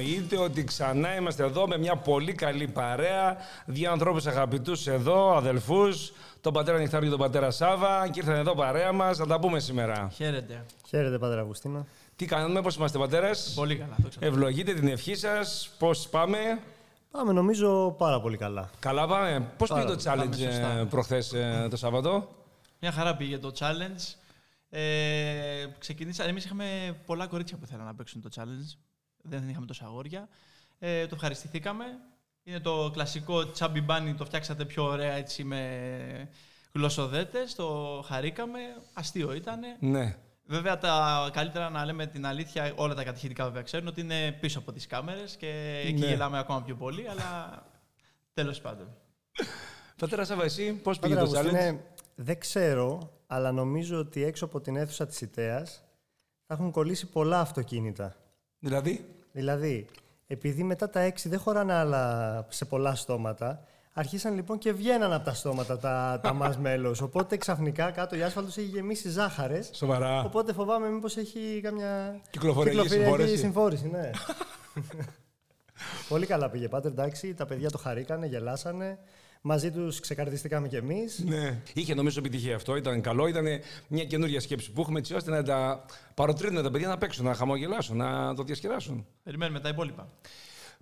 Εννοείται, εννοείται ότι ξανά είμαστε εδώ με μια πολύ καλή παρέα. Δύο ανθρώπους αγαπητούς εδώ, αδελφούς, τον πατέρα Νιχτάρου και τον πατέρα Σάβα. Και ήρθαν εδώ παρέα μας να τα πούμε σήμερα. Χαίρετε. Χαίρετε, πατέρα Αγουστίνα. Τι κάνουμε, πώς είμαστε, πατέρα. Πολύ καλά. Ευλογείτε την ευχή σας. Πώς πάμε; Πάμε, νομίζω, πάρα πολύ καλά. Καλά πάμε. Πώς πήγε το challenge Πάμε προχθές το Σάββατο; Μια χαρά πήγε το challenge. Ε, ξεκινήσα, εμείς είχαμε πολλά κορίτσια που θέλαν να παίξουν το challenge. Δεν είχαμε τόσα αγόρια. Ε, το ευχαριστηθήκαμε. Είναι το κλασικό τσάμπι μπάνι, το φτιάξατε πιο ωραία έτσι με γλωσσοδέτες. Το χαρήκαμε. Αστείο ήτανε. Ναι. Βέβαια, τα καλύτερα να λέμε την αλήθεια, όλα τα κατηχητικά βέβαια ξέρουν ότι είναι πίσω από τις κάμερες και εκεί Ναι. γελάμε ακόμα πιο πολύ, αλλά τέλος πάντων. Πατέρα Σάβα, εσύ πώς πήγε Πατέρα το challenge; Αγουστίνε, δεν ξέρω, αλλά νομίζω ότι έξω από την αίθουσα της ΙΤΕΑς θα έχουν κολλήσει πολλά αυτοκίνητα. Δηλαδή; Δηλαδή, επειδή μετά τα έξι δεν χωράνε άλλα σε πολλά στόματα, αρχίσαν λοιπόν και βγαίναν από τα στόματα τα, τα μασμέλος. Οπότε ξαφνικά κάτω η άσφαλτος έχει γεμίσει ζάχαρες. Σοβαρά. Οπότε φοβάμαι μήπως έχει κάμια Κυκλοφοριακή συμφόρηση. συμφόρηση. Ναι. Πολύ καλά πήγε, Πάτερ, εντάξει. Τα παιδιά το χαρήκανε, γελάσανε. Μαζί τους ξεκαρδιστήκαμε κι εμείς. Ναι. Είχε νομίζω επιτυχία αυτό, ήταν καλό. Ήταν μια καινούργια σκέψη που έχουμε έτσι ώστε να τα παροτρύνουν τα παιδιά να παίξουν, να χαμογελάσουν, να το διασκεδάσουν. Περιμένουμε τα υπόλοιπα.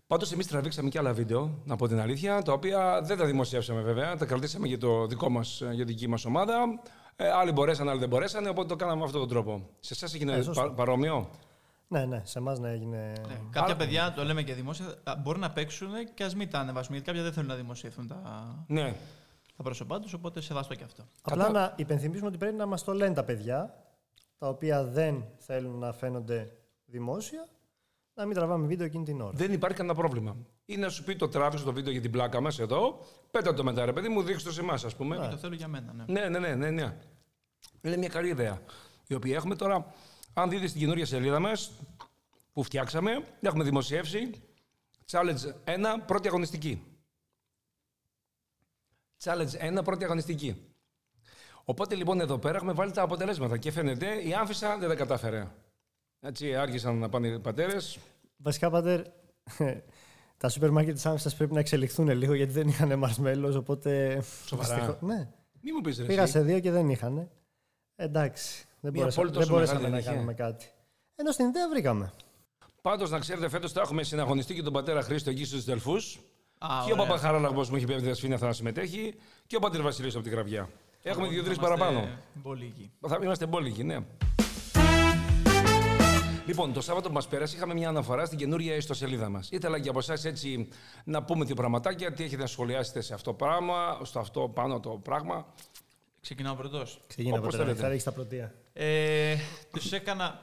Πάντως, εμείς τραβήξαμε και άλλα βίντεο, να πω την αλήθεια, τα οποία δεν τα δημοσιεύσαμε βέβαια. Τα κρατήσαμε για το δικό μας, για δική μας ομάδα. Ε, άλλοι μπορέσαν, άλλοι δεν μπορέσαν, οπότε το κάναμε με αυτόν τον τρόπο. Σε εσάς έγινε Ε, σωστό. πα- παρόμοιο; Ναι, ναι, σε εμάς να έγινε. Ναι. Κάποια παιδιά, το λέμε και δημόσια, α, μπορούν να παίξουν και ας μην τα ανεβάσουμε. Γιατί κάποια δεν θέλουν να δημοσιευθούν τα, Ναι. τα πρόσωπά τους, οπότε σεβαστό και αυτό. Απλά να υπενθυμίσουμε ότι πρέπει να μας το λένε τα παιδιά, τα οποία δεν θέλουν να φαίνονται δημόσια, να μην τραβάμε βίντεο εκείνη την ώρα. Δεν υπάρχει κανένα πρόβλημα. Ή να σου πει το τράβηξε το βίντεο για την πλάκα μας εδώ, πέτα το μετά, ρε παιδί μου, δείξτε το σε εμάς, ας πούμε. Το θέλω για μένα. Ναι. Ναι, ναι, ναι, ναι, ναι. Είναι μια καλή ιδέα. Η οποία έχουμε τώρα, αν δείτε στην καινούργια σελίδα μας που φτιάξαμε, έχουμε δημοσιεύσει Challenge 1 πρώτη αγωνιστική. Challenge 1 πρώτη αγωνιστική. Οπότε λοιπόν εδώ πέρα έχουμε βάλει τα αποτελέσματα και φαίνεται η Άμφισα δεν τα κατάφερε. Έτσι άρχισαν να πάνε οι πατέρες. Βασικά, Πάτερ, τα σούπερ μάρκετ της Άμυνα πρέπει να εξελιχθούν λίγο γιατί δεν είχαν μαρσμέλο. Οπότε. Σοβαρά; δυστυχώς- Ναι. Μη μου πεις ρε. Πήγα εσύ. σε δύο και δεν είχαν. Εντάξει. Δεν, Μία μπορέσα, πόλη δεν τόσο μπορέσαμε μεγάλη να δεν είχε. κάνουμε κάτι. Ενώ στην ιδέα βρήκαμε. Πάντως να ξέρετε, φέτος θα έχουμε συναγωνιστεί και τον πατέρα Χρήστο εκεί στους Δελφούς. Α, Και ο ωραία. Παπαχαράλαγο μου έχει πει από τη Δεσφίνα θα να συμμετέχει και ο Πατήρ Βασιλείος από τη Γραβιά. Έχουμε Θα δύο-τρεις είμαστε παραπάνω. Πολύ εκεί. Θα είμαστε μπόλικοι, ναι. Λοιπόν, το Σάββατο που μας πέρασε είχαμε μια αναφορά στην καινούργια ιστοσελίδα μας. Ήθελα και από εσάς έτσι να πούμε δύο πραγματάκια, τι έχετε να σχολιάσετε σε αυτό το πράγμα, στο αυτό πάνω το πράγμα. Ξεκινάω πρώτος. Ξεκίνα, Όπως Πάτερ, θέλετε. θα ρίξεις τα πρωτεία. Ε, τους έκανα.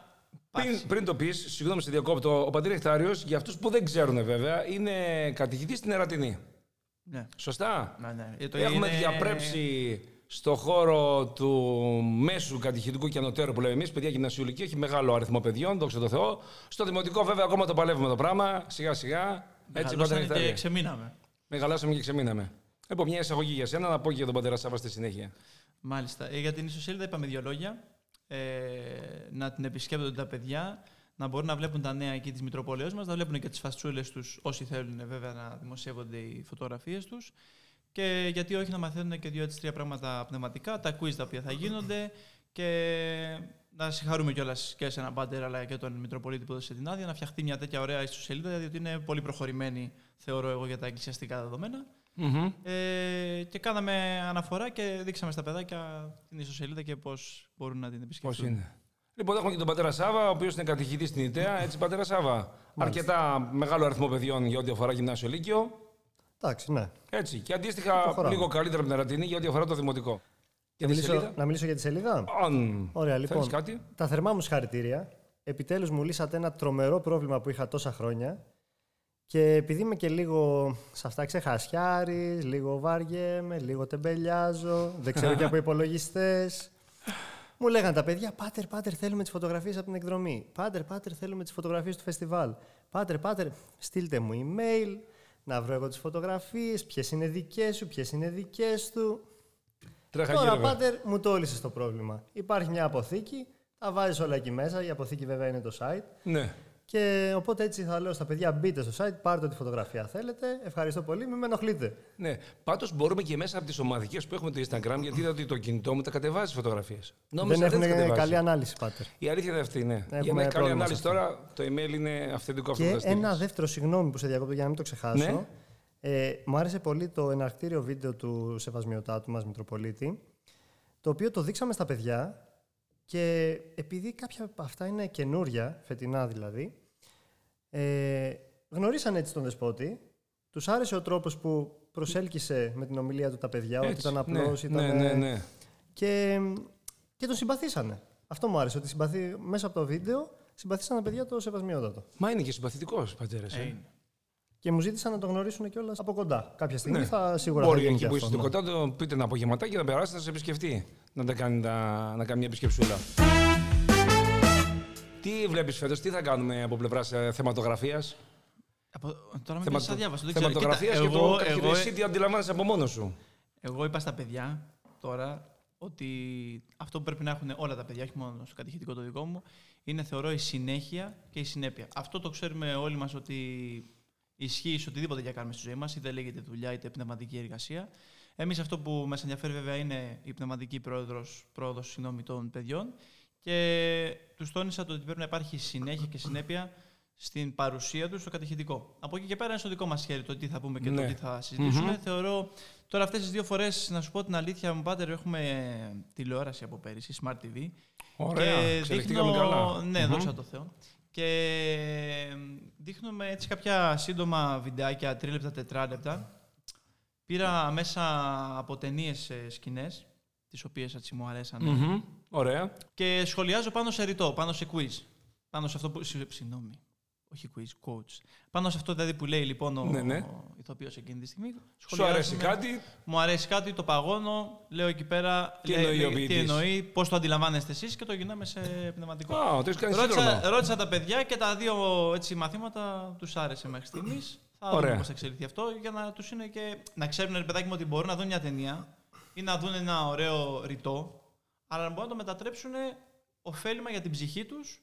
Πριν, πριν το πεις, συγγνώμη σε διακόπτω, ο Πατήρ Εκτάριο, για αυτούς που δεν ξέρουν βέβαια, είναι καθηγητή στην Ερατινή. Ναι. Σωστά; Ναι, ναι. Ε, το Έχουμε είναι- διαπρέψει στο χώρο του μέσου κατηχητικού και ανωτέρου που λέμε εμείς, παιδιά γυμνασιολική, έχει μεγάλο αριθμό παιδιών, δόξα τω Θεώ. Στο δημοτικό, βέβαια, ακόμα το παλεύουμε το πράγμα, σιγά σιγά. Έτσι, Μεγαλώσανε πατέρα και Νεκτάρια. ξεμείναμε. Μεγαλώσαμε και ξεμείναμε. Λοιπόν, μια εισαγωγή για σένα, να πω και για τον πατέρα Σάβα στη συνέχεια. Μάλιστα. Ε, για την ιστοσελίδα είπαμε δύο λόγια. Ε, να την επισκέπτονται τα παιδιά, να μπορούν να βλέπουν τα νέα εκεί της Μητροπόλεως μας, να βλέπουν και τις φαστσούλες τους όσοι θέλουν βέβαια να δημοσιεύονται οι φωτογραφίες τους και γιατί όχι να μαθαίνουν και δύο έτσι τρία πράγματα πνευματικά, τα quiz τα οποία θα γίνονται και να συγχαρούμε κιόλας και σε έναν πάντερ αλλά και τον Μητροπολίτη που έδωσε την άδεια να φτιαχτεί μια τέτοια ωραία ιστοσελίδα διότι είναι πολύ προχωρημένη θεωρώ εγώ για τα εκκλησιαστικά δεδομένα. Ε, και κάναμε αναφορά και δείξαμε στα παιδάκια την ιστοσελίδα και πώς μπορούν να την Πώς επισκεφτούν. είναι. Λοιπόν, έχουμε και τον πατέρα Σάβα, ο οποίος είναι καθηγητής στην ΙΤΕΑ. Έτσι, πατέρα Σάβα. Αρκετά μεγάλο αριθμό παιδιών για ό,τι αφορά γυμνάσιο Λύκειο. Εντάξει, ναι. Έτσι. Και αντίστοιχα Προχωράμε. λίγο καλύτερα από την Ερατινή για ό,τι αφορά το δημοτικό. Για Να τη μιλήσω, σελίδα. να μιλήσω για τη σελίδα; Αν Ωραία, λοιπόν. θέλεις κάτι. Τα θερμά μου συγχαρητήρια. Επιτέλους μου λύσατε ένα τρομερό πρόβλημα που είχα τόσα χρόνια. Και επειδή είμαι και λίγο σε αυτά ξεχασιάρης, λίγο βάριέμαι, λίγο τεμπελιάζω, δεν ξέρω και από υπολογιστές. Μου λέγανε τα παιδιά, Πάτερ, Πάτερ, θέλουμε τις φωτογραφίες από την εκδρομή. Πάτερ, Πάτερ, θέλουμε τις φωτογραφίες του φεστιβάλ. Πάτερ, Πάτερ, στείλτε μου email, να βρω εγώ τις φωτογραφίες, ποιες είναι δικές σου, ποιες είναι δικές του. Τρέχα Τώρα, γύρω. Πάτερ, μου το λύσες το πρόβλημα. Υπάρχει μια αποθήκη, τα βάζεις όλα εκεί μέσα. Η αποθήκη βέβαια είναι το site. Ναι. Και οπότε έτσι θα λέω στα παιδιά: μπείτε στο site, πάρτε ό,τι φωτογραφία θέλετε. Ευχαριστώ πολύ, μην με ενοχλείτε. Ναι. Πάντως μπορούμε και μέσα από τις ομαδικές που έχουμε το Instagram, γιατί είδα ότι το κινητό μου τα κατεβάζει φωτογραφίες. Δεν έχουν καλή ανάλυση, Πάτερ. Η αλήθεια είναι αυτή, ναι. Έχουμε Για να έχει καλή πρόβλημα ανάλυση σε αυτό. τώρα, το email είναι αυθεντικό αυτό Και που θα στείλεις. ένα δεύτερο, συγγνώμη που σε διακόπτω για να μην το ξεχάσω. Ναι. Ε, μου άρεσε πολύ το εναρκτήριο βίντεο του Σεβασμιωτάτου μας Μητροπολίτη, το οποίο το δείξαμε στα παιδιά και επειδή κάποια από αυτά είναι καινούρια, φετινά δηλαδή, ε, γνωρίσαν έτσι τον δεσπότη, τους άρεσε ο τρόπος που προσέλκυσε με την ομιλία του τα παιδιά, ότι Έτσι. ήταν απλός, ναι, ήταν... ναι, ναι, ναι. Και, και τον συμπαθήσανε. Αυτό μου άρεσε, ότι συμπαθή, μέσα από το βίντεο συμπαθήσαν τα παιδιά το Σεβασμιότατο. Μα είναι και συμπαθητικός πατέρας. Ε, είναι. Και μου ζήτησαν να το γνωρίσουν κιόλας από κοντά. Κάποια στιγμή Ναι. θα σίγουρα Μπορεί θα γίνει εκεί και που αυτό, είστε ναι. κοντά, το πείτε ένα απογευματάκι να περάσετε να σε επισκεφτεί. Να, τα κάνει, τα- να κάνει μια επισκεψούλα. Τι βλέπεις φέτος, τι θα κάνουμε από πλευράς θεματογραφίας; Από, τώρα με πιάσεις αδιάβαστο. Δεν ξέρω. Θεματογραφίας Κοίτα, και το εγώ, καταρχήν εγώ, εσύ τι αντιλαμβάνεσαι από μόνος σου; εγώ είπα στα παιδιά τώρα ότι αυτό που πρέπει να έχουν όλα τα παιδιά, όχι μόνο στο κατηχητικό το δικό μου, είναι θεωρώ η συνέχεια και η συνέπεια. Αυτό το ξέρουμε όλοι μας ότι ισχύει σε οτιδήποτε για κάνουμε στη ζωή μας, είτε λέγεται δουλειά είτε πνευματική εργασία. Εμείς αυτό που μας ενδιαφέρει βέβαια είναι η πνευματική πρόοδος, πρόοδος συγγνώμη, των παιδιών και τους τόνισα το ότι πρέπει να υπάρχει συνέχεια και συνέπεια στην παρουσία τους στο κατηχητικό. Από εκεί και πέρα είναι στο δικό μας χέρι το τι θα πούμε και Ναι. το τι θα συζητησουμε Θεωρώ τώρα αυτές τις δύο φορές, να σου πω την αλήθεια, μου πάτερ, έχουμε τηλεόραση από πέρυσι, Smart TV. Ωραία, και εξελιχθήκαμε δείχνω- καλά. Ναι, Μμμ. δόξα τω Θεώ. Και δείχνουμε έτσι κάποια σύντομα βιντεάκια, τρίλεπτα, τετράλεπτα. Πήρα μέσα από ταινίες σκηνές, τις οποίες έτσι μου αρέσαν. Μμμ. Ωραία. Και σχολιάζω πάνω σε ρητό, πάνω σε quiz. Πάνω σε αυτό που. συ- Συγγνώμη. Όχι quiz, coach. Πάνω σε αυτό δηλαδή που λέει λοιπόν ο, Ναι, ναι. ο ηθοποιός εκείνη τη στιγμή. Σου αρέσει σχολιάζουμε. κάτι, Μου αρέσει κάτι, το παγώνω, λέω εκεί πέρα. Τι λέει- εννοεί ο λέει- τι ποιητής; εννοεί, πώς το αντιλαμβάνεστε εσείς και το γυρνάμε σε πνευματικό. Α, το έχει κάνει σύντρομα. Ρώτησα, ρώτησα τα παιδιά και τα δύο έτσι, μαθήματα τους άρεσε μέχρι στιγμής. Θα Ωραία. δούμε πώς θα εξελιχθεί αυτό για να τους είναι και να ξέρουν, ρε παιδάκι μου, ότι μπορούν να δουν μια ταινία ή να δουν ένα ωραίο ρητό, αλλά να μπορούν να το μετατρέψουν ωφέλιμα για την ψυχή τους.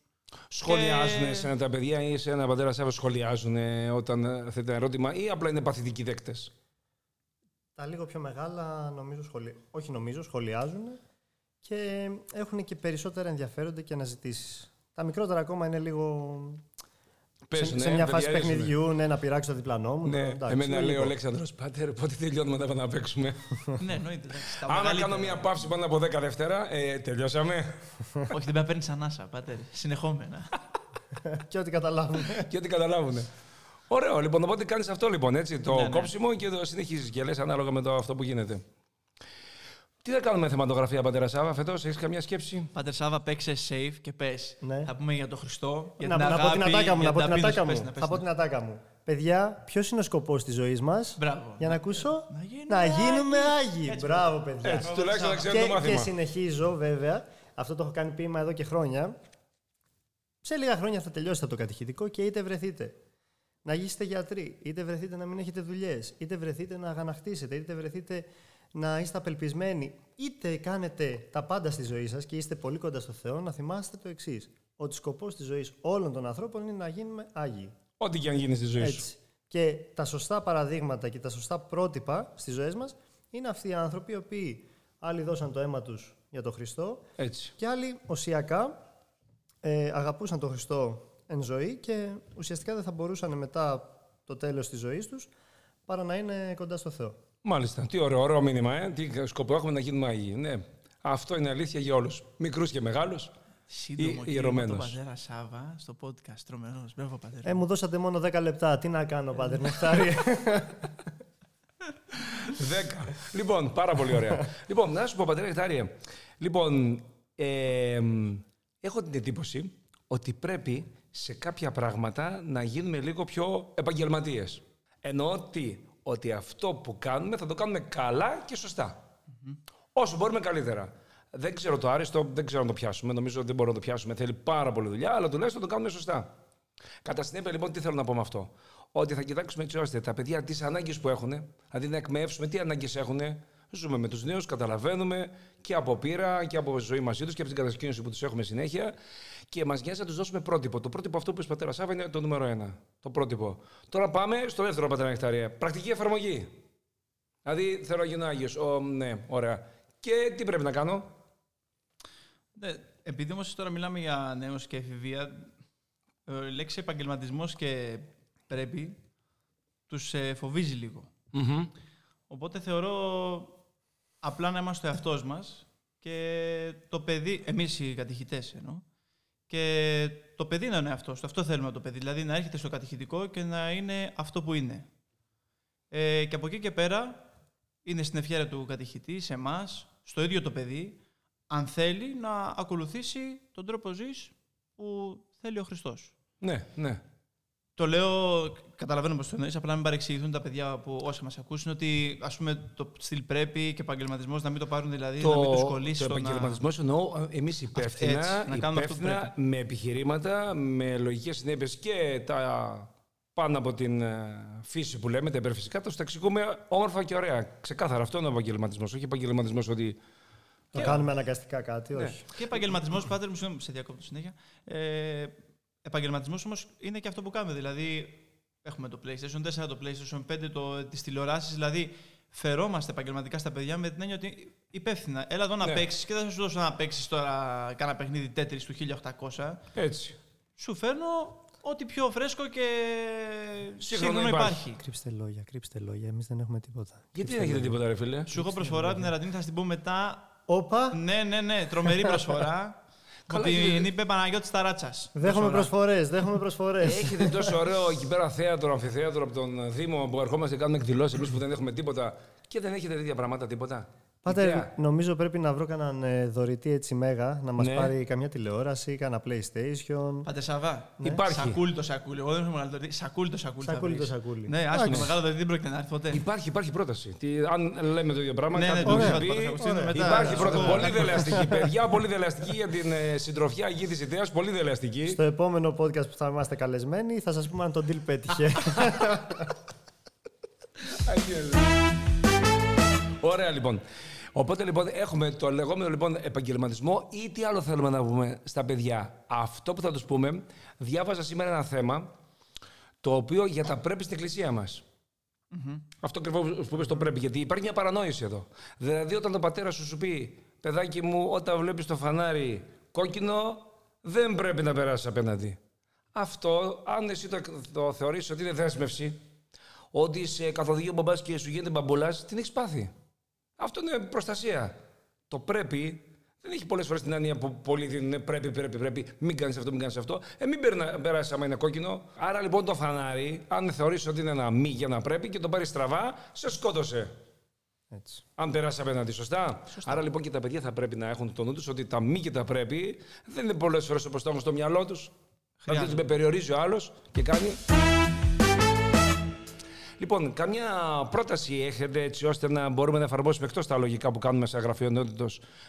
Σχολιάζουν Και- σε ένα τα παιδιά ή σε ένα πατέρα Σάββα σχολιάζουν όταν ε, θέτει ένα ερώτημα ή απλά είναι παθητικοί δέκτες; Τα λίγο πιο μεγάλα νομίζω σχολι... όχι νομίζω, σχολιάζουν και έχουν και περισσότερα ενδιαφέροντα και αναζητήσεις. Τα μικρότερα ακόμα είναι λίγο. Σε, σε μια φάση παιχνιδιού, ναι, να πειράξει το διπλανό μου. Ναι, εντάξει, εμένα λέει ο λογικό. Αλέξανδρος, Πάτερ, πότε τελειώνουμε να πάμε να παίξουμε. ναι, εννοείται. εντάξει, τα Άμα μεγαλύτερα. κάνω μια παύση πάνω από 10 Δευτέρα, ε, τελειώσαμε. Όχι, δεν πρέπει να παίρνεις ανάσα, πάτερ. Συνεχόμενα. και ό,τι καταλάβουν. και ό,τι καταλάβουν. Ωραίο, λοιπόν, οπότε κάνεις αυτό λοιπόν, έτσι, το Ναι, ναι. κόψιμο και το συνεχίζεις και λες ανάλογα με το, αυτό που γίνεται. Τι θα κάνουμε θεματογραφία, πατέρα Σάβα, φέτος, έχεις καμιά σκέψη; Πάτερ Σάβα, παίξε safe και πες. Ναι. Θα πούμε για τον Χριστό. Για να, την να πω την αγάπη, ατάκα μου, για να πω την ταπείνωση. ατάκα Πες μου. να, πες Θα πω να. την ατάκα μου. Παιδιά, ποιος είναι ο σκοπός της ζωής μας, Μπράβο. για να ακούσω. Να γίνουμε Να γίνουμε Άγιοι. άγιοι. Έτσι, Μπράβο, παιδιά. Έτσι, τουλάχιστον να Και- ξέρουμε το και, και μάθημα. συνεχίζω βέβαια. Αυτό το έχω κάνει ποίημα εδώ και χρόνια. Σε λίγα χρόνια θα τελειώσετε το κατηχητικό και είτε βρεθείτε να γίνετε γιατροί, είτε βρεθείτε να μην έχετε δουλειές, είτε βρεθείτε να αγανακτήσετε, είτε βρεθείτε να είστε απελπισμένοι, είτε κάνετε τα πάντα στη ζωή σας και είστε πολύ κοντά στο Θεό, να θυμάστε το εξής. Ότι σκοπός της ζωής όλων των ανθρώπων είναι να γίνουμε άγιοι. Ό,τι και αν γίνει στη ζωή σου. Έτσι. Και τα σωστά παραδείγματα και τα σωστά πρότυπα στις ζωές μας είναι αυτοί οι άνθρωποι οι οποίοι άλλοι δώσαν το αίμα τους για τον Χριστό Έτσι. και άλλοι οσιακά ε, αγαπούσαν τον Χριστό εν ζωή και ουσιαστικά δεν θα μπορούσαν μετά το τέλος της ζωής τους παρά να είναι κοντά στο Θεό. Μάλιστα. Τι ωραίο, ωραίο μήνυμα, ε. Τι σκοπό έχουμε να γίνουμε Άγιοι. Ναι. Αυτό είναι αλήθεια για όλους. Μικρούς και μεγάλους. Σύντομο Ή- κύριο με ιερωμένος. τον πατέρα Σάβα στο podcast. Τρομερός. Μπράβο, πατέρα. Ε, μου δώσατε μόνο 10 λεπτά. Τι να κάνω, Πάτερ Νεκτάρι. Δέκα. λοιπόν, πάρα πολύ ωραία. λοιπόν, να σου πω, πατέρα Εκτάριε. Λοιπόν, ε, έχω την εντύπωση ότι πρέπει σε κάποια πράγματα να γίνουμε λίγο πιο επαγγελματίες. Εννοώ ότι, ότι αυτό που κάνουμε θα το κάνουμε καλά και σωστα Όσο μπορούμε καλύτερα. Δεν ξέρω το άριστο, δεν ξέρω να το πιάσουμε. Νομίζω ότι δεν μπορούμε να το πιάσουμε. Θέλει πάρα πολύ δουλειά, αλλά τουλάχιστον το κάνουμε σωστά. Κατά συνέπεια, λοιπόν, τι θέλω να πω με αυτό; Ότι θα κοιτάξουμε έτσι ώστε τα παιδιά τις ανάγκες που έχουν, δηλαδή να εκμεύσουμε τι ανάγκες έχουν, Ζούμε με τους νέους, καταλαβαίνουμε και από πείρα και από ζωή μαζί τους και από την κατασκήνωση που τους έχουμε συνέχεια. Και μας νοιάζει να τους δώσουμε πρότυπο. Το πρότυπο αυτό που είπε πατέρας Σάβα είναι το νούμερο ένα. Το πρότυπο. Τώρα πάμε στο δεύτερο πατέρα Νεκταρία. Πρακτική εφαρμογή. Δηλαδή θέλω να γίνω Άγιος. Ναι, ωραία. Και τι πρέπει να κάνω; Ναι, επειδή όμως τώρα μιλάμε για νέους και εφηβεία, η ε, λέξη επαγγελματισμός και πρέπει τους ε, φοβίζει λίγο. Οπότε θεωρώ απλά να είμαστε ο εαυτός μας και το παιδί, εμείς οι κατηχητές εννοώ, και το παιδί να είναι αυτός. Αυτό θέλουμε το παιδί. Δηλαδή να έρχεται στο κατηχητικό και να είναι αυτό που είναι. Ε, και από εκεί και πέρα είναι στην ευχαίρεια του κατηχητή, σε εμάς, στο ίδιο το παιδί, αν θέλει να ακολουθήσει τον τρόπο ζωής που θέλει ο Χριστός. Ναι, ναι. Το λέω, καταλαβαίνω πώς το εννοείς, απλά να μην παρεξηγηθούν τα παιδιά που όσοι μας ακούσουν ότι ας πούμε, το στυλ πρέπει και επαγγελματισμός να μην το πάρουν δηλαδή, το, να μην τους κολλήσει. Το επαγγελματισμός να... εννοώ εμείς υπεύθυνα, Έτσι, υπεύθυνα με επιχειρήματα, με λογικές συνέπειες και τα πάνω από την ε, φύση που λέμε, τα υπερφυσικά, τα εξηγούμε όμορφα και ωραία. Ξεκάθαρα αυτό είναι ο επαγγελματισμός. Όχι επαγγελματισμός ότι. Το κάνουμε αναγκαστικά κάτι, ναι. όχι. Και επαγγελματισμός, πάτερ μου, σε διακόπτω συνέχεια. Ε, Επαγγελματισμός όμως είναι και αυτό που κάνουμε. Δηλαδή, έχουμε το PlayStation 4, το PlayStation 5, το, τις τηλεοράσεις. Δηλαδή, φερόμαστε επαγγελματικά στα παιδιά με την έννοια ότι υπεύθυνα. Έλα εδώ να ναι. παίξεις και δεν θα σου δώσω να παίξεις τώρα κάνα παιχνίδι τέτρι του 1800. Έτσι. Σου φέρνω ό,τι πιο φρέσκο και σύγχρονο υπάρχει. Κρύψτε λόγια, κρύψτε λόγια. Εμείς δεν έχουμε τίποτα. Γιατί δεν έχετε τίποτα, ρε φίλε. Σου έχω προσφορά την Ερατίνη, θα την πω μετά. Όπα. Ναι, ναι, ναι. Τρομερή προσφορά. Καλά, την είπε Παναγιώτης Ταράτσας. Δέχομαι προσφορές, δέχομαι προσφορές. Έχετε τόσο ωραίο εκεί πέρα θέατρο, αμφιθέατρο από τον Δήμο που ερχόμαστε και κάνουμε εκδηλώσεις εμείς που δεν έχουμε τίποτα και δεν έχετε τέτοια πράγματα τίποτα; Πάτε, νομίζω πρέπει να βρω κανέναν ε, δωρητή έτσι μέγα να μας ναι. πάρει καμιά τηλεόραση, κανένα PlayStation. Πάτε Σαββά. Ναι. Υπάρχει. Σακούλι το σακούλι. Εγώ δεν έχω μεγάλο δωρητή. Σακούλι το σακούλι. Σακούλι το σακούλι. Ναι, άσχημα. Μεγάλο δωρητή δεν πρόκειται να έρθει ποτέ. Υπάρχει, υπάρχει πρόταση. Τι, αν λέμε το ίδιο πράγμα, ναι, κάτι ναι, ναι, πει. Υπάρχει πρόταση. Πολύ δελεαστική. Παιδιά, πολύ δελεαστική για την ε, συντροφιά γη της ιδέας. Πολύ δελεαστική. Στο επόμενο podcast που θα είμαστε καλεσμένοι θα σας πούμε αν τον deal πέτυχε. Ωραία λοιπόν. Οπότε λοιπόν έχουμε το λεγόμενο λοιπόν επαγγελματισμό ή τι άλλο θέλουμε να πούμε στα παιδιά. Αυτό που θα τους πούμε, διάβαζα σήμερα ένα θέμα το οποίο για τα πρέπει στην εκκλησία μας. Mm-hmm. Αυτό ακριβώς που είπες το πρέπει, γιατί υπάρχει μια παρανόηση εδώ. Δηλαδή, όταν το πατέρας σου σου πει, παιδάκι μου, όταν βλέπεις το φανάρι κόκκινο, δεν πρέπει να περάσεις απέναντι. Αυτό, αν εσύ το, το θεωρήσει ότι είναι δέσμευση, ότι σε καθοδηγεί ο μπαμπάς και σου γίνεται μπαμπούλα, την έχεις πάθει. Αυτό είναι προστασία. Το πρέπει δεν έχει πολλές φορές την άνοια που πολλοί δίνουν πρέπει, πρέπει, πρέπει, μην κάνεις αυτό, μην κάνεις αυτό. Ε, μην περάσεις άμα είναι κόκκινο. Άρα λοιπόν το φανάρι, αν θεωρήσει ότι είναι ένα μη για να πρέπει και το πάρεις στραβά, σε σκότωσε. Έτσι. Αν περάσεις απέναντι, σωστά; σωστά. Άρα λοιπόν και τα παιδιά θα πρέπει να έχουν το νου τους ότι τα μη και τα πρέπει δεν είναι πολλές φορές όπως το έχουν στο μυαλό τους. Δηλαδή με περιορίζει ο άλλος και κάνει. Λοιπόν, καμιά πρόταση έχετε έτσι ώστε να μπορούμε να εφαρμόσουμε εκτός τα λογικά που κάνουμε σε γραφείο νεότητο,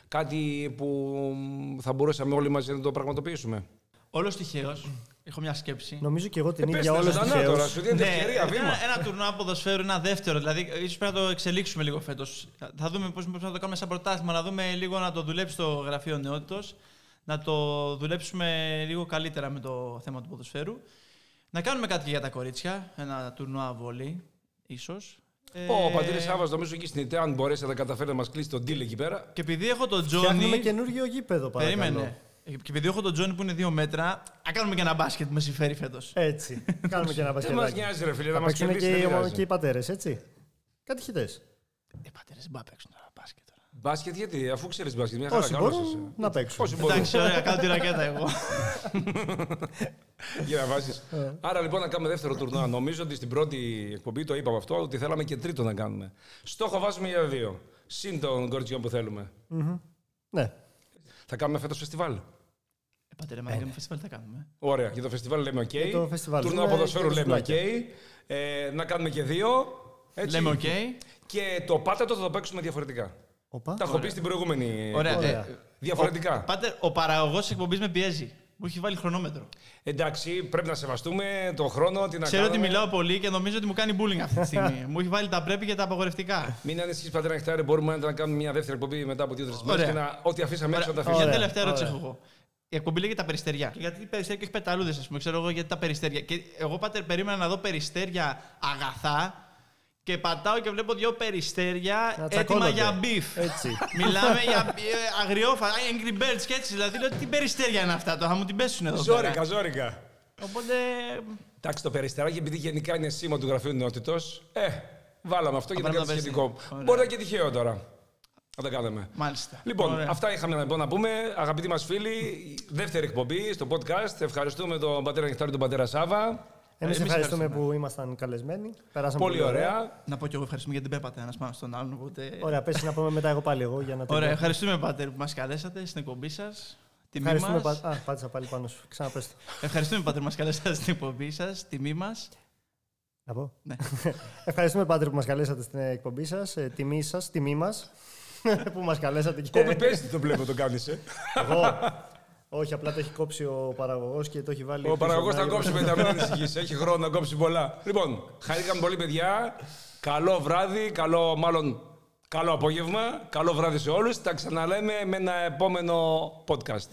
κάτι που θα μπορούσαμε όλοι μαζί να το πραγματοποιήσουμε; Όλος τυχαίω. Έχω μια σκέψη. Νομίζω και εγώ την ε, ίδια όλος τυχαίω. τώρα, σου δίνει ναι, ευκαιρία, βήμα. Ένα, ένα τουρνουά ποδοσφαίρου, ένα δεύτερο. Δηλαδή, ίσως πρέπει να το εξελίξουμε λίγο φέτος. Θα δούμε πώς να το κάνουμε σαν προτάσμα, να δούμε λίγο να το δουλέψει το γραφείο νεότητο, να το δουλέψουμε λίγο καλύτερα με το θέμα του ποδοσφαίρου. Να κάνουμε κάτι για τα κορίτσια, ένα τουρνουά βολή ίσως. Ο ε... Παντήρη Σάβα, νομίζω εκεί στην ΙΤΕ, αν μπορέσει να καταφέρει να μας κλείσει τον deal εκεί πέρα. Και επειδή έχω τον Τζόνι. Φτιάχνουμε καινούργιο γήπεδο, παρακαλώ. Περίμενε. Και επειδή έχω τον Τζόνι που είναι δύο μέτρα, α κάνουμε και ένα μπάσκετ που με συμφέρει φέτος. Έτσι. κάνουμε και ένα μπάσκετ. Δεν μας νοιάζει, ρε φίλε, να μας και, και οι πατέρες, έτσι. Κάτι χιτές. Οι πατέρες δεν να παίξουν τώρα μπάσκετ. Μπάσκετ γιατί, αφού ξέρεις μπάσκετ, μια χαρά Όσοι μπορούν να παίξουν. Όσοι μπορούν. Εντάξει, ωραία, κάνω τη ρακέτα εγώ. Για να βάζει. Ε. Άρα λοιπόν να κάνουμε δεύτερο τουρνουά. Νομίζω ότι στην πρώτη εκπομπή το είπαμε αυτό, ότι θέλαμε και τρίτο να κάνουμε. Στόχο βάζουμε για δύο. Συν των κοριτσιών που θέλουμε. Ναι. Θα κάνουμε φέτος φεστιβάλ. Ε, πατέρα, μα για φεστιβάλ θα κάνουμε. Ωραία, για το φεστιβάλ λέμε OK. το φεστιβάλ. Τουρνουά ποδοσφαίρου λέμε OK. Ε, να κάνουμε και δύο. Έτσι. Λέμε OK. Και το πάτατο θα το παίξουμε διαφορετικά. Οπα. Τα έχω πει στην προηγούμενη. Ωραία. Ε, διαφορετικά. Ο, πάτε, ο παραγωγός της εκπομπής με πιέζει. Μου έχει βάλει χρονόμετρο. Εντάξει, πρέπει να σεβαστούμε το χρόνο, την Ξέρω ότι μιλάω πολύ και νομίζω ότι μου κάνει bullying αυτή τη στιγμή. μου έχει βάλει τα πρέπει και τα απαγορευτικά. Μην ανησυχείς, πατέρα Νεκτάρη, μπορούμε να κάνουμε μια δεύτερη εκπομπή μετά από δύο-τρεις μέρες και να, ό,τι αφήσαμε έξω να τα Μια αφήσουμε. τελευταία ερώτηση έχω εγώ. Η εκπομπή λέγεται τα περιστέρια. Και γιατί περιστέρια και όχι πεταλούδες, ας πούμε. Ξέρω εγώ γιατί τα περιστέρια. Και εγώ πάτερ περίμενα να δω περιστέρια αγαθά και πατάω και βλέπω δύο περιστέρια Να έτοιμα τσακώνονται. για beef. Έτσι. Μιλάμε για ε, αγριόφα, Angry Birds και έτσι. Δηλαδή λέω τι περιστέρια είναι αυτά, το θα μου την πέσουν εδώ. πέρα. Ζόρικα, ζόρικα. Οπότε. Εντάξει, το περιστεράκι, επειδή γενικά είναι σήμα του γραφείου νεότητος, ε, βάλαμε αυτό γιατί πρέπει είναι να κάτι πέσει. σχετικό. Ωραία. Μπορεί να είναι και τυχαίο τώρα. Να τα κάνουμε. Μάλιστα. Λοιπόν, Ωραία. αυτά είχαμε να, να πούμε. Αγαπητοί μας φίλοι, δεύτερη εκπομπή στο podcast. Ευχαριστούμε τον πατέρα Νεκτάρη, τον πατέρα Σάβα. Εμείς εμείς ευχαριστούμε ευχαριστούμε. που ήμασταν καλεσμένοι. Περάσαμε Πολύ ωραία. Να πω κι εγώ ευχαριστούμε γιατί δεν πέπατε ένας πάνω στον άλλον. Οπότε... Ωραία, πες να πούμε μετά εγώ πάλι εγώ για να Ωραία, τελειώσω. ευχαριστούμε Πάτερ που μας καλέσατε στην εκπομπή σας. Τιμή Ευχαριστούμε. μας. πα- Α, πάτησα πάλι πάνω σου. Ξαναπες το. Ευχαριστούμε Πάτερ που μας καλέσατε στην εκπομπή σας. Τιμή μας. Να πω. Ναι. Ευχαριστούμε, Πάντρε, που μας καλέσατε στην εκπομπή σας. Ε, τιμή σας, τιμή μας. που μας καλέσατε και... Κόπη πέστη το βλέπω το κάνεις. Ε. Εγώ. Όχι, απλά το έχει κόψει ο παραγωγός και το έχει βάλει... Ο πίσω παραγωγός να θα είναι- κόψει μετά, μην ανησυχεί. Έχει χρόνο να κόψει πολλά. Λοιπόν, χαρήκαμε πολύ, παιδιά. Καλό βράδυ, καλό, μάλλον καλό απόγευμα. Καλό βράδυ σε όλους. Τα ξαναλέμε με ένα επόμενο podcast.